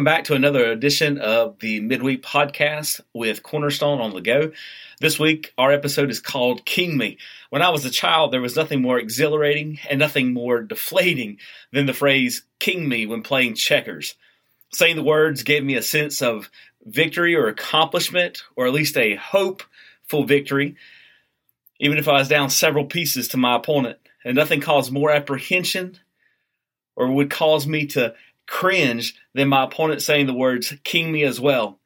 welcome back to another edition of the Midweek Podcast with Cornerstone on the Go. This week, our episode is called King Me. When I was a child, there was nothing more exhilarating and nothing more deflating than the phrase King Me when playing checkers. Saying the words gave me a sense of victory or accomplishment, or at least a hopeful victory, even if I was down several pieces to my opponent. And nothing caused more apprehension or would cause me to cringe than my opponent saying the words king me as well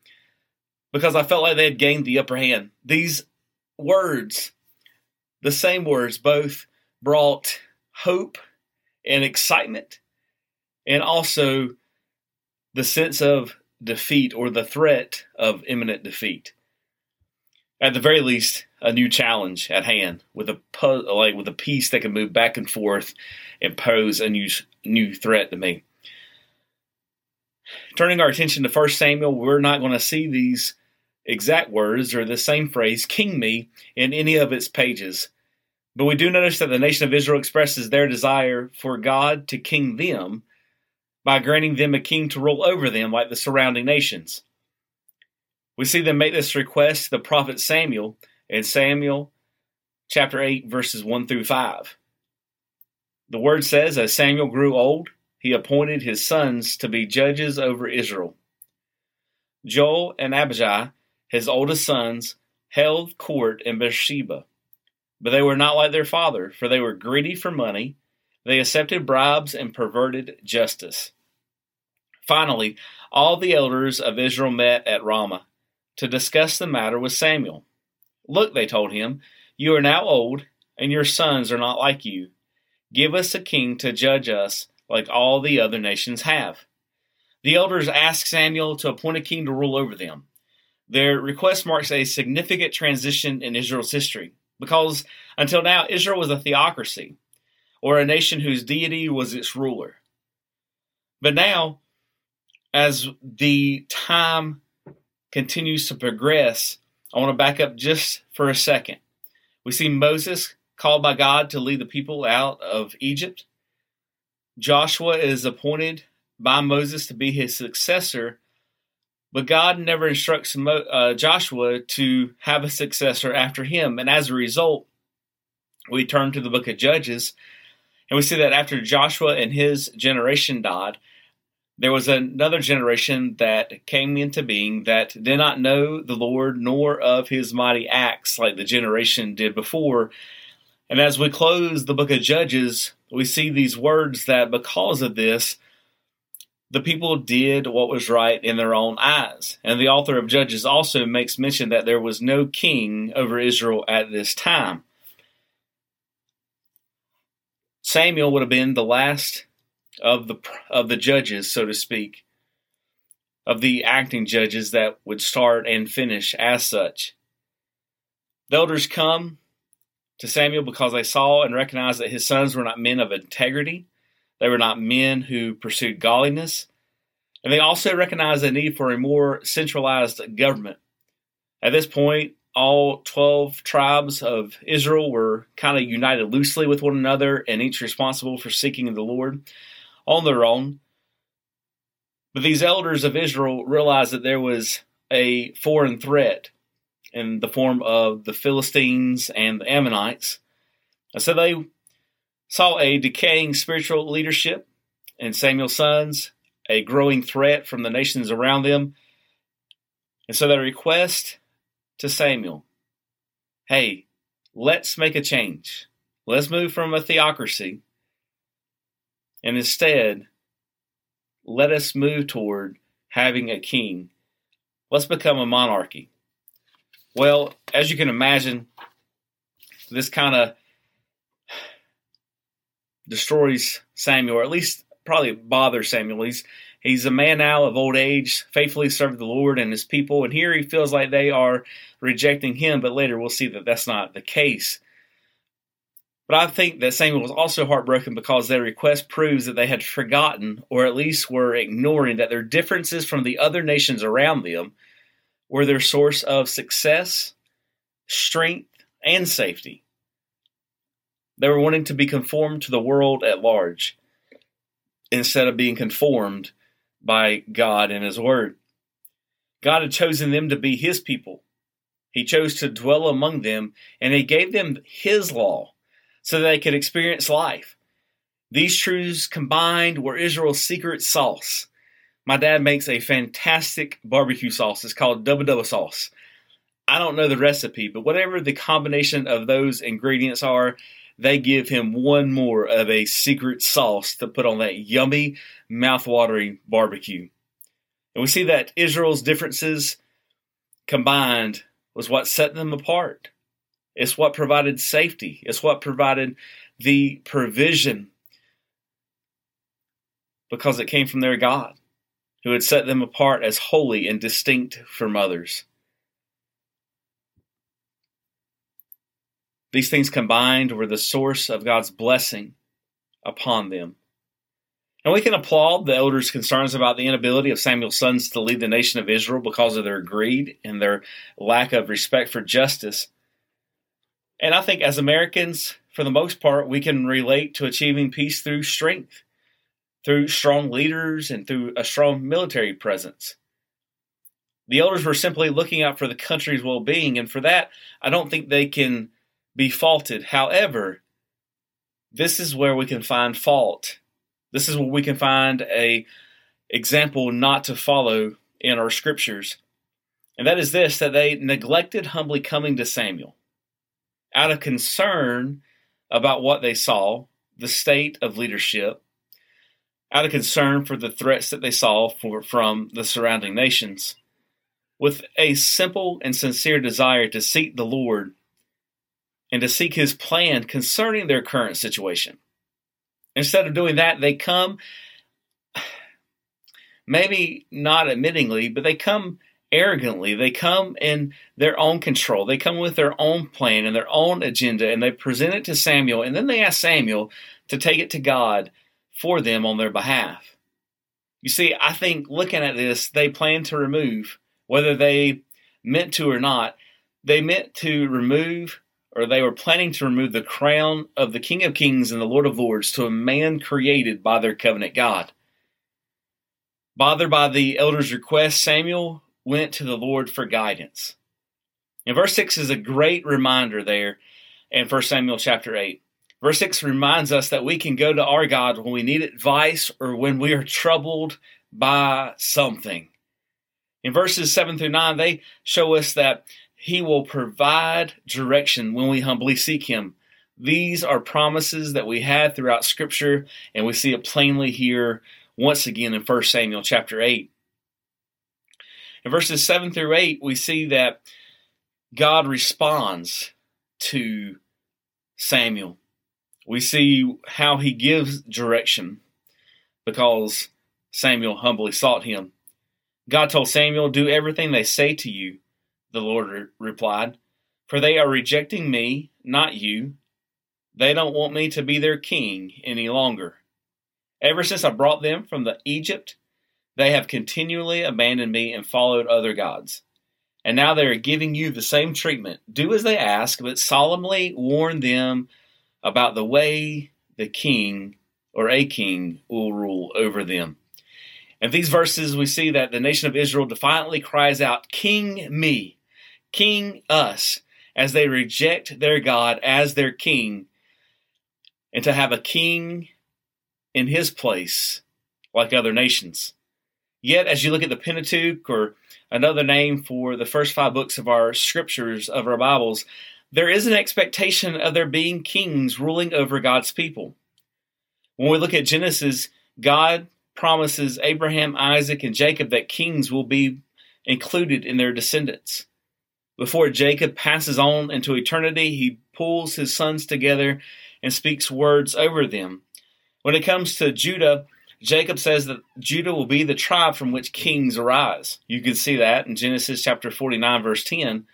because I felt like they had gained the upper hand. These words, the same words, both brought hope and excitement and also the sense of defeat or the threat of imminent defeat. At the very least, a new challenge at hand with a like with a piece that can move back and forth and pose a new new threat to me. Turning our attention to 1 Samuel, we're not going to see these exact words or the same phrase, king me, in any of its pages. But we do notice that the nation of Israel expresses their desire for God to king them by granting them a king to rule over them like the surrounding nations. We see them make this request to the prophet Samuel in Samuel chapter 8, verses 1 through 5. The word says, As Samuel grew old, he appointed his sons to be judges over Israel. Joel and Abijah, his oldest sons, held court in Beersheba. But they were not like their father, for they were greedy for money. They accepted bribes and perverted justice. Finally, all the elders of Israel met at Ramah to discuss the matter with Samuel. Look, they told him, you are now old, and your sons are not like you. Give us a king to judge us like all the other nations have. The elders asked Samuel to appoint a king to rule over them. Their request marks a significant transition in Israel's history because until now Israel was a theocracy, or a nation whose deity was its ruler. But now, as the time continues to progress, I want to back up just for a second. We see Moses called by God to lead the people out of Egypt. Joshua is appointed by Moses to be his successor, but God never instructs Mo, uh, Joshua to have a successor after him. And as a result, we turn to the book of Judges, and we see that after Joshua and his generation died, there was another generation that came into being that did not know the Lord nor of his mighty acts like the generation did before. And as we close the book of Judges, we see these words that because of this, the people did what was right in their own eyes. And the author of Judges also makes mention that there was no king over Israel at this time. Samuel would have been the last of the of the judges, so to speak, of the acting judges that would start and finish as such. The elders come to Samuel because they saw and recognized that his sons were not men of integrity. They were not men who pursued godliness. And they also recognized the need for a more centralized government. At this point, all 12 tribes of Israel were kind of united loosely with one another and each responsible for seeking the Lord on their own. But these elders of Israel realized that there was a foreign threat in the form of the Philistines and the Ammonites. So they saw a decaying spiritual leadership in Samuel's sons, a growing threat from the nations around them. And so they request to Samuel, hey, let's make a change. Let's move from a theocracy and instead let us move toward having a king. Let's become a monarchy. Well, as you can imagine, this kind of destroys Samuel, or at least probably bothers Samuel. He's he's a man now of old age, faithfully served the Lord and his people, and here he feels like they are rejecting him. But later we'll see that that's not the case. But I think that Samuel was also heartbroken because their request proves that they had forgotten, or at least were ignoring, that their differences from the other nations around them were their source of success, strength, and safety. They were wanting to be conformed to the world at large instead of being conformed by God and His Word. God had chosen them to be His people. He chose to dwell among them, and He gave them His law so they could experience life. These truths combined were Israel's secret sauce. My dad makes a fantastic barbecue sauce. It's called Dubba Dubba sauce. I don't know the recipe, but whatever the combination of those ingredients are, they give him one more of a secret sauce to put on that yummy, mouth-watering barbecue. And we see that Israel's differences combined was what set them apart. It's what provided safety. It's what provided the provision because it came from their God, who had set them apart as holy and distinct from others. These things combined were the source of God's blessing upon them. And we can applaud the elders' concerns about the inability of Samuel's sons to lead the nation of Israel because of their greed and their lack of respect for justice. And I think as Americans, for the most part, we can relate to achieving peace through strength, through strong leaders, and through a strong military presence. The elders were simply looking out for the country's well being, and for that, I don't think they can be faulted. However, this is where we can find fault. This is where we can find a example not to follow in our scriptures. And that is this that they neglected humbly coming to Samuel out of concern about what they saw, the state of leadership, out of concern for the threats that they saw for, from the surrounding nations, with a simple and sincere desire to seek the Lord and to seek his plan concerning their current situation. Instead of doing that, they come, maybe not admittingly, but they come arrogantly. They come in their own control. They come with their own plan and their own agenda, and they present it to Samuel, and then they ask Samuel to take it to God for them on their behalf. You see, I think looking at this, they plan to remove, whether they meant to or not, they meant to remove or they were planning to remove the crown of the King of Kings and the Lord of Lords to a man created by their covenant God. Bothered by the elder's request, Samuel went to the Lord for guidance. And verse 6 is a great reminder there in 1 Samuel chapter 8. Verse 6 reminds us that we can go to our God when we need advice or when we are troubled by something. In verses 7 through 9, they show us that He will provide direction when we humbly seek Him. These are promises that we have throughout Scripture, and we see it plainly here once again in 1 Samuel chapter 8. In verses 7 through 8, we see that God responds to Samuel. We see how he gives direction because Samuel humbly sought him. God told Samuel, Do everything they say to you, the Lord re- replied, for they are rejecting me, not you. They don't want me to be their king any longer. Ever since I brought them from the Egypt, they have continually abandoned me and followed other gods. And now they are giving you the same treatment. Do as they ask, but solemnly warn them about the way the king or a king will rule over them. In these verses, we see that the nation of Israel defiantly cries out, King me, King us, as they reject their God as their king, and to have a king in his place like other nations. Yet, as you look at the Pentateuch, or another name for the first five books of our scriptures, of our Bibles, there is an expectation of there being kings ruling over God's people. When we look at Genesis, God promises Abraham, Isaac, and Jacob that kings will be included in their descendants. Before Jacob passes on into eternity, he pulls his sons together and speaks words over them. When it comes to Judah, Jacob says that Judah will be the tribe from which kings arise. You can see that in Genesis chapter 49, verse 10.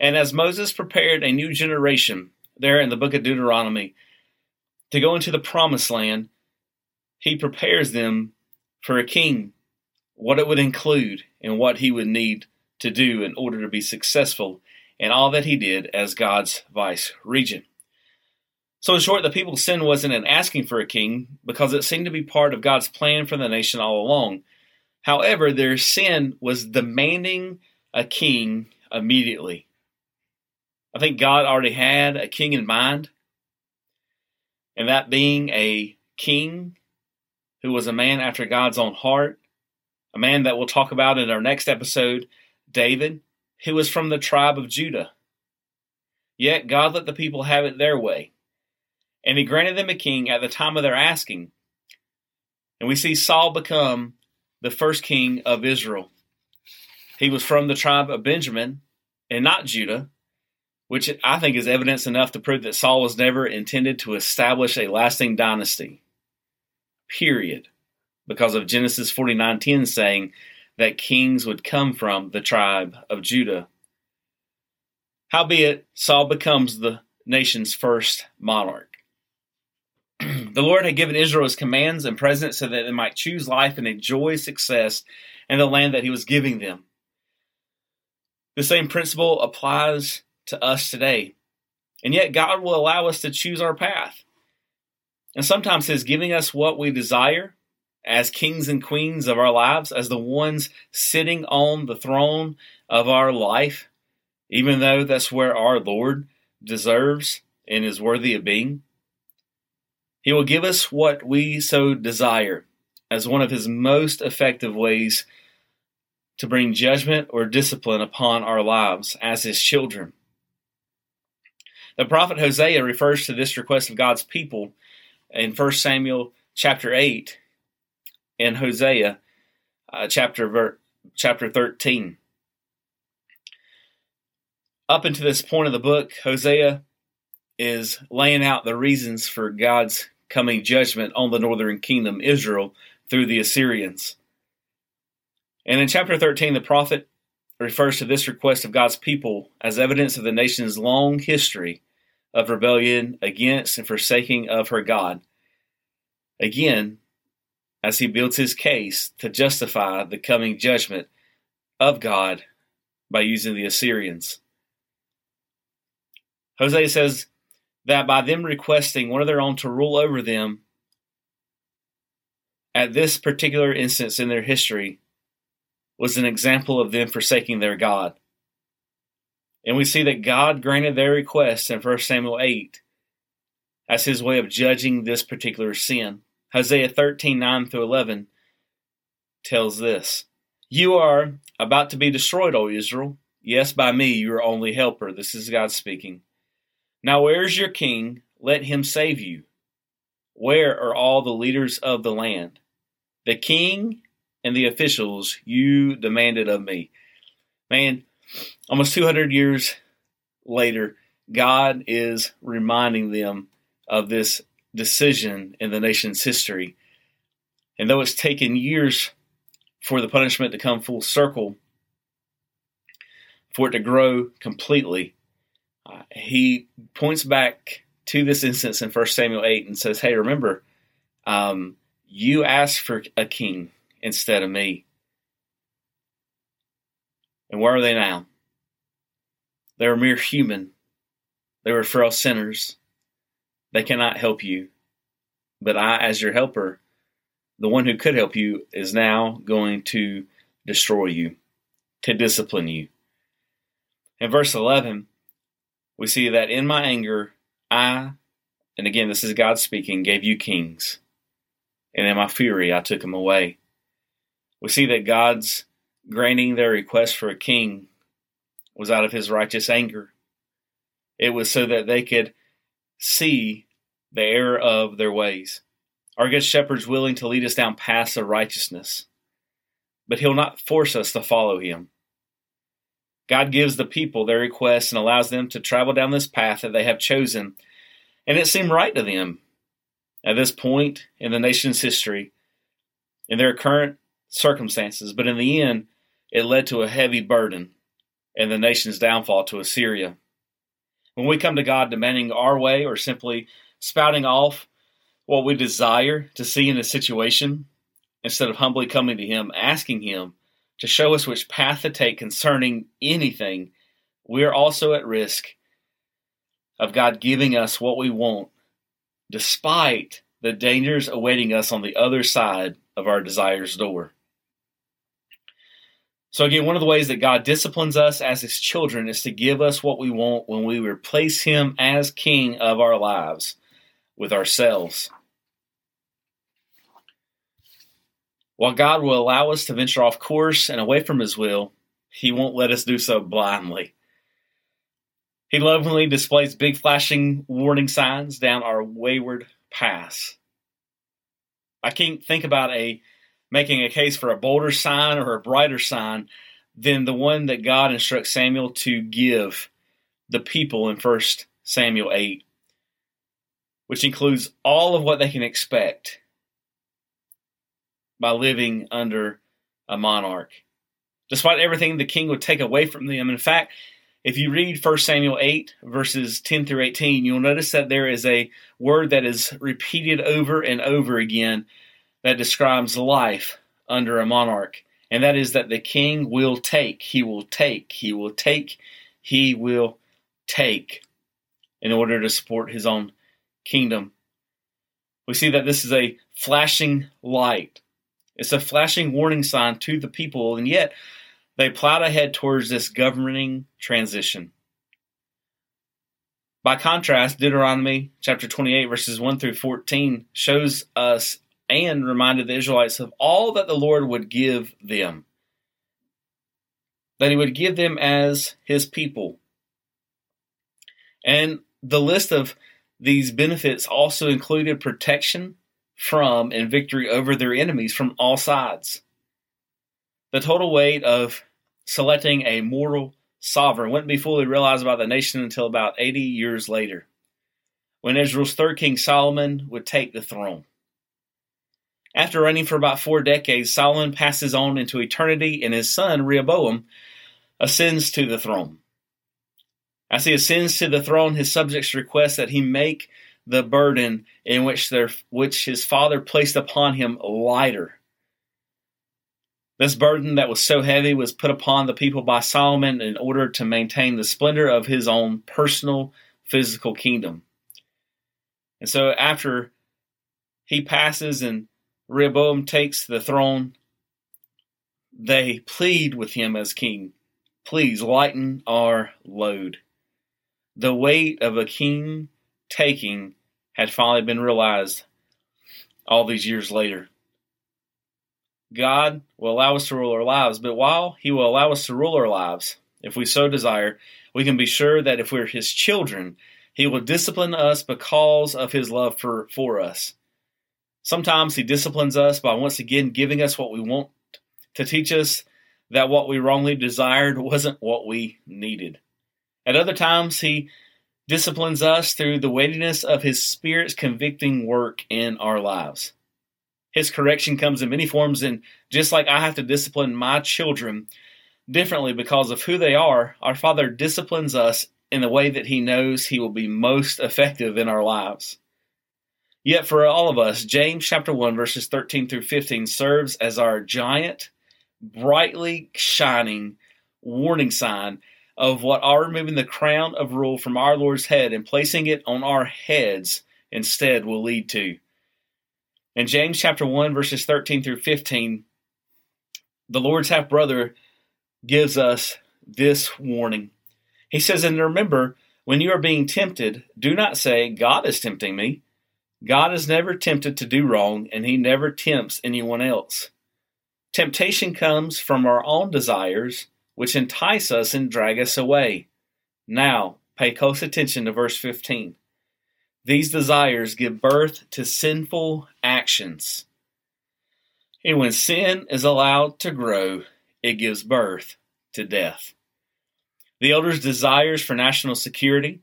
And as Moses prepared a new generation there in the book of Deuteronomy to go into the promised land, he prepares them for a king, what it would include, and what he would need to do in order to be successful in all that he did as God's vice regent. So, in short, the people's sin wasn't in asking for a king because it seemed to be part of God's plan for the nation all along. However, their sin was demanding a king immediately. I think God already had a king in mind, and that being a king who was a man after God's own heart, a man that we'll talk about in our next episode, David, who was from the tribe of Judah. Yet God let the people have it their way, and he granted them a king at the time of their asking. And we see Saul become the first king of Israel. He was from the tribe of Benjamin and not Judah, which I think is evidence enough to prove that Saul was never intended to establish a lasting dynasty. Period. Because of Genesis 49:10 saying that kings would come from the tribe of Judah. Howbeit, Saul becomes the nation's first monarch. the Lord had given Israel his commands and presence so that they might choose life and enjoy success in the land that he was giving them. The same principle applies to us today. And yet, God will allow us to choose our path. And sometimes His giving us what we desire as kings and queens of our lives, as the ones sitting on the throne of our life, even though that's where our Lord deserves and is worthy of being. He will give us what we so desire as one of His most effective ways to bring judgment or discipline upon our lives as His children. The prophet Hosea refers to this request of God's people in 1 Samuel chapter 8 and Hosea uh, chapter ver- chapter 13. Up until this point of the book, Hosea is laying out the reasons for God's coming judgment on the northern kingdom, Israel, through the Assyrians. And in chapter 13, the prophet refers to this request of God's people as evidence of the nation's long history of rebellion against and forsaking of her God. Again, as he builds his case to justify the coming judgment of God by using the Assyrians. Hosea says that by them requesting one of their own to rule over them, at this particular instance in their history, was an example of them forsaking their God. And we see that God granted their request in 1 Samuel 8 as his way of judging this particular sin. Hosea 13 9 through 11 tells this You are about to be destroyed, O Israel. Yes, by me, your only helper. This is God speaking. Now, where is your king? Let him save you. Where are all the leaders of the land? The king and the officials you demanded of me. Man, almost 200 years later, God is reminding them of this decision in the nation's history. And though it's taken years for the punishment to come full circle, for it to grow completely, uh, he points back to this instance in 1 Samuel 8 and says, Hey, remember, um, you asked for a king instead of me. And where are they now? They were mere human. They were frail sinners. They cannot help you. But I, as your helper, the one who could help you, is now going to destroy you, to discipline you. In verse 11, we see that in my anger, I, and again, this is God speaking, gave you kings. And in my fury, I took them away. We see that God's granting their request for a king was out of his righteous anger. It was so that they could see the error of their ways. Our good shepherd's willing to lead us down paths of righteousness, but he'll not force us to follow him. God gives the people their requests and allows them to travel down this path that they have chosen, and it seemed right to them. At this point in the nation's history, in their current circumstances, but in the end, it led to a heavy burden and the nation's downfall to Assyria. When we come to God demanding our way or simply spouting off what we desire to see in a situation, instead of humbly coming to Him, asking Him to show us which path to take concerning anything, we are also at risk of God giving us what we want, despite the dangers awaiting us on the other side of our desires door. So, again, one of the ways that God disciplines us as His children is to give us what we want when we replace Him as King of our lives with ourselves. While God will allow us to venture off course and away from His will, He won't let us do so blindly. He lovingly displays big flashing warning signs down our wayward paths. I can't think about a making a case for a bolder sign or a brighter sign than the one that God instructs Samuel to give the people in 1 Samuel 8, which includes all of what they can expect by living under a monarch. Despite everything the king would take away from them, in fact, if you read 1 Samuel 8, verses 10 through 18, you'll notice that there is a word that is repeated over and over again that describes life under a monarch, and that is that the king will take, he will take, he will take, he will take in order to support his own kingdom. We see that this is a flashing light. It's a flashing warning sign to the people, and yet they plowed ahead towards this governing transition. By contrast, Deuteronomy chapter 28, verses 1 through 14, shows us and reminded the Israelites of all that the Lord would give them, that He would give them as His people. And the list of these benefits also included protection from and victory over their enemies from all sides. The total weight of selecting a mortal sovereign wouldn't be fully realized by the nation until about 80 years later, when Israel's third king Solomon would take the throne. After reigning for about four decades, Solomon passes on into eternity, and his son Rehoboam ascends to the throne. As he ascends to the throne, his subjects request that he make the burden in which their which his father placed upon him lighter. This burden that was so heavy was put upon the people by Solomon in order to maintain the splendor of his own personal physical kingdom. And so after he passes and Rehoboam takes the throne, they plead with him as king, Please lighten our load. The weight of a king taking had finally been realized all these years later. God will allow us to rule our lives, but while He will allow us to rule our lives, if we so desire, we can be sure that if we're His children, He will discipline us because of His love for, for us. Sometimes He disciplines us by once again giving us what we want to teach us that what we wrongly desired wasn't what we needed. At other times, He disciplines us through the weightiness of His Spirit's convicting work in our lives. His correction comes in many forms, and just like I have to discipline my children differently because of who they are, our Father disciplines us in the way that He knows He will be most effective in our lives. Yet for all of us, James chapter 1, verses 13 through 15 serves as our giant, brightly shining warning sign of what our removing the crown of rule from our Lord's head and placing it on our heads instead will lead to. In James chapter 1, verses 13 through 15, the Lord's half brother gives us this warning. He says, And remember, when you are being tempted, do not say, God is tempting me. God is never tempted to do wrong, and he never tempts anyone else. Temptation comes from our own desires, which entice us and drag us away. Now, pay close attention to verse 15. These desires give birth to sinful actions. And when sin is allowed to grow, it gives birth to death. The elders' desires for national security,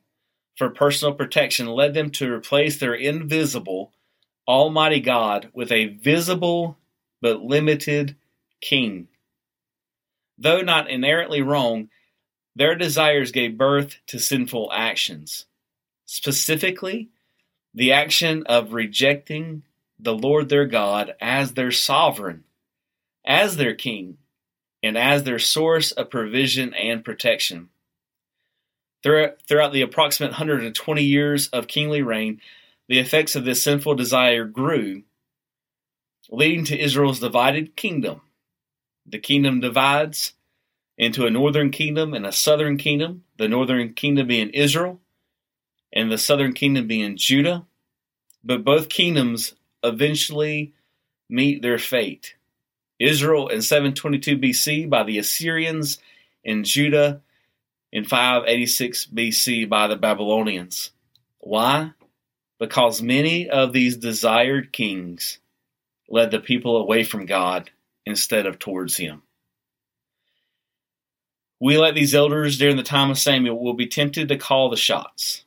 for personal protection, led them to replace their invisible, Almighty God with a visible but limited king. Though not inherently wrong, their desires gave birth to sinful actions specifically the action of rejecting the Lord their God as their sovereign, as their king, and as their source of provision and protection. Throughout the approximate 120 years of kingly reign, the effects of this sinful desire grew, leading to Israel's divided kingdom. the kingdom divides into a northern kingdom and a southern kingdom, the northern kingdom being Israel and the southern kingdom being Judah. But both kingdoms eventually meet their fate. Israel in 722 BC by the Assyrians, and Judah in 586 BC by the Babylonians. Why? Because many of these desired kings led the people away from God instead of towards Him. We, like these elders during the time of Samuel, will be tempted to call the shots,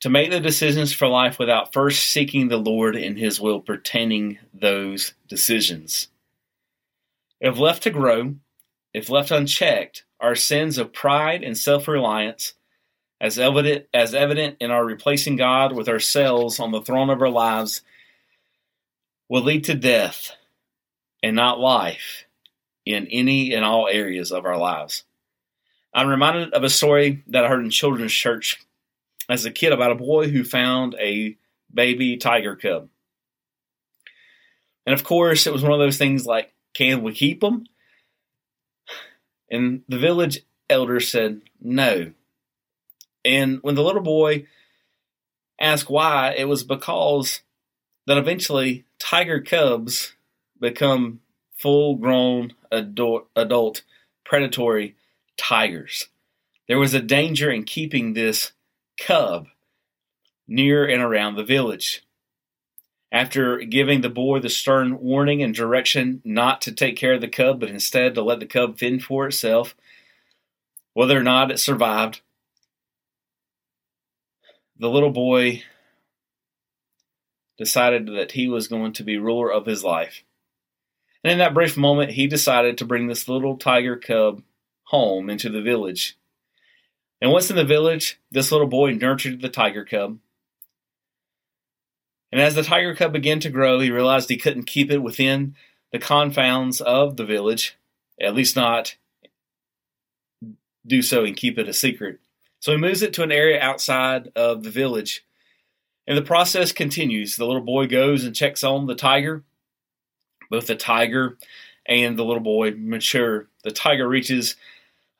to make the decisions for life without first seeking the Lord and His will pertaining those decisions. If left to grow, if left unchecked, our sins of pride and self-reliance, as evident as evident in our replacing God with ourselves on the throne of our lives, will lead to death and not life in any and all areas of our lives. I'm reminded of a story that I heard in children's church as a kid about a boy who found a baby tiger cub. And of course, it was one of those things like, can we keep them? And the village elder said, no. And when the little boy asked why, it was because that eventually tiger cubs become full grown adult, adult predatory tigers. There was a danger in keeping this cub near and around the village. After giving the boy the stern warning and direction not to take care of the cub, but instead to let the cub fend for itself, whether or not it survived, the little boy decided that he was going to be ruler of his life. And in that brief moment, he decided to bring this little tiger cub home into the village. And once in the village, this little boy nurtured the tiger cub. And as the tiger cub began to grow, he realized he couldn't keep it within the confounds of the village, at least not do so and keep it a secret. So he moves it to an area outside of the village. And the process continues. The little boy goes and checks on the tiger, both the tiger and the little boy mature. The tiger reaches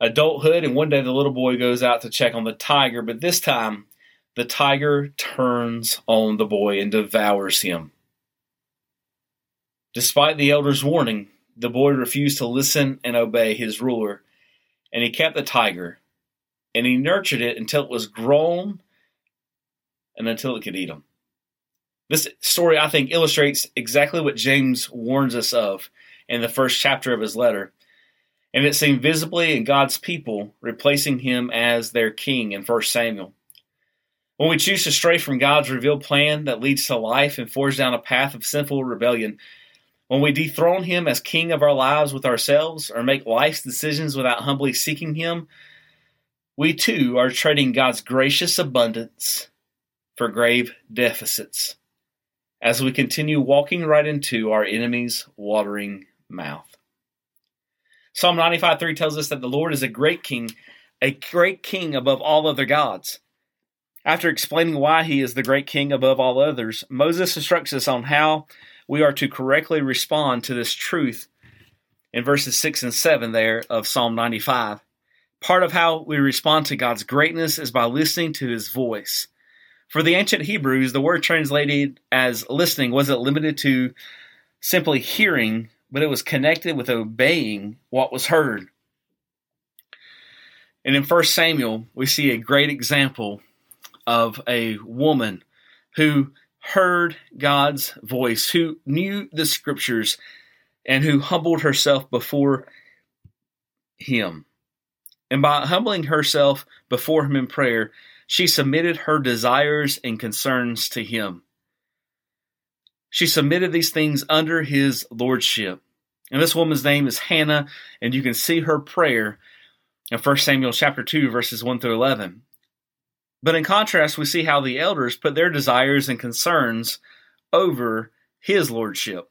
adulthood, and one day the little boy goes out to check on the tiger, but this time the tiger turns on the boy and devours him. Despite the elder's warning, the boy refused to listen and obey his ruler, and he kept the tiger, and he nurtured it until it was grown and until it could eat him. This story, I think, illustrates exactly what James warns us of in the first chapter of his letter. And it's seen visibly in God's people replacing him as their king in 1 Samuel. When we choose to stray from God's revealed plan that leads to life and forge down a path of sinful rebellion, when we dethrone him as king of our lives with ourselves or make life's decisions without humbly seeking him, we too are trading God's gracious abundance for grave deficits as we continue walking right into our enemy's watering mouth. Psalm 95 3 tells us that the Lord is a great king, a great king above all other gods. After explaining why he is the great king above all others, Moses instructs us on how we are to correctly respond to this truth in verses 6 and 7 there of Psalm 95. Part of how we respond to God's greatness is by listening to his voice. For the ancient Hebrews, the word translated as listening wasn't limited to simply hearing, but it was connected with obeying what was heard. And in 1 Samuel, we see a great example of a woman who heard God's voice, who knew the scriptures, and who humbled herself before Him. And by humbling herself before Him in prayer, she submitted her desires and concerns to him. She submitted these things under his lordship. And this woman's name is Hannah, and you can see her prayer in 1 Samuel chapter 2, verses 1 through 11. But in contrast, we see how the elders put their desires and concerns over his lordship.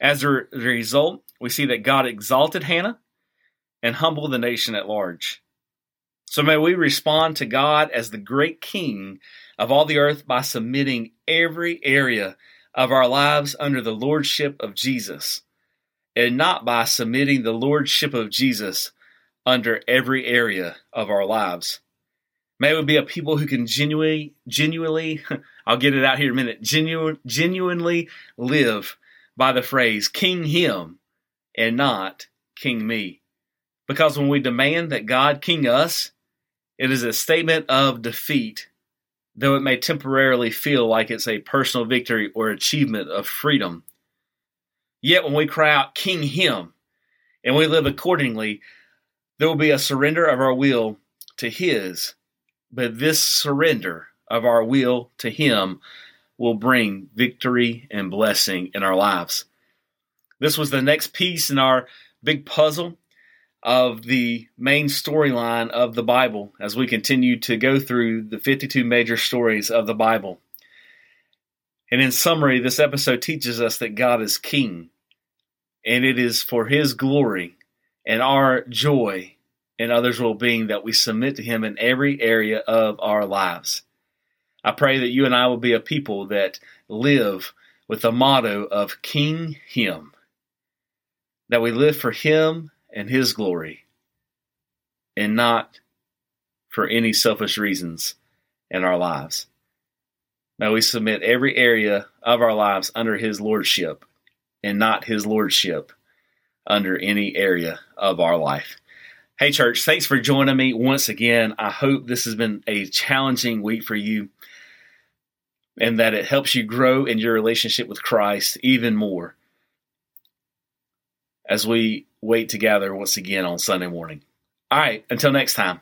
As a result, we see that God exalted Hannah and humbled the nation at large. So may we respond to God as the great King of all the earth by submitting every area of our lives under the lordship of Jesus and not by submitting the lordship of Jesus under every area of our lives. May we be a people who can genuinely, genuinely, I'll get it out here in a minute, genuine, genuinely live by the phrase King Him and not King Me. Because when we demand that God king us, it is a statement of defeat, though it may temporarily feel like it's a personal victory or achievement of freedom. Yet when we cry out, King Him, and we live accordingly, there will be a surrender of our will to His. But this surrender of our will to Him will bring victory and blessing in our lives. This was the next piece in our big puzzle of the main storyline of the Bible as we continue to go through the 52 major stories of the Bible. And in summary, this episode teaches us that God is king, and it is for his glory and our joy and others' well being that we submit to him in every area of our lives. I pray that you and I will be a people that live with the motto of King Him, that we live for Him and His glory, and not for any selfish reasons in our lives. May we submit every area of our lives under His Lordship and not His Lordship under any area of our life. Hey, church, thanks for joining me once again. I hope this has been a challenging week for you and that it helps you grow in your relationship with Christ even more as we wait together once again on Sunday morning. All right, until next time.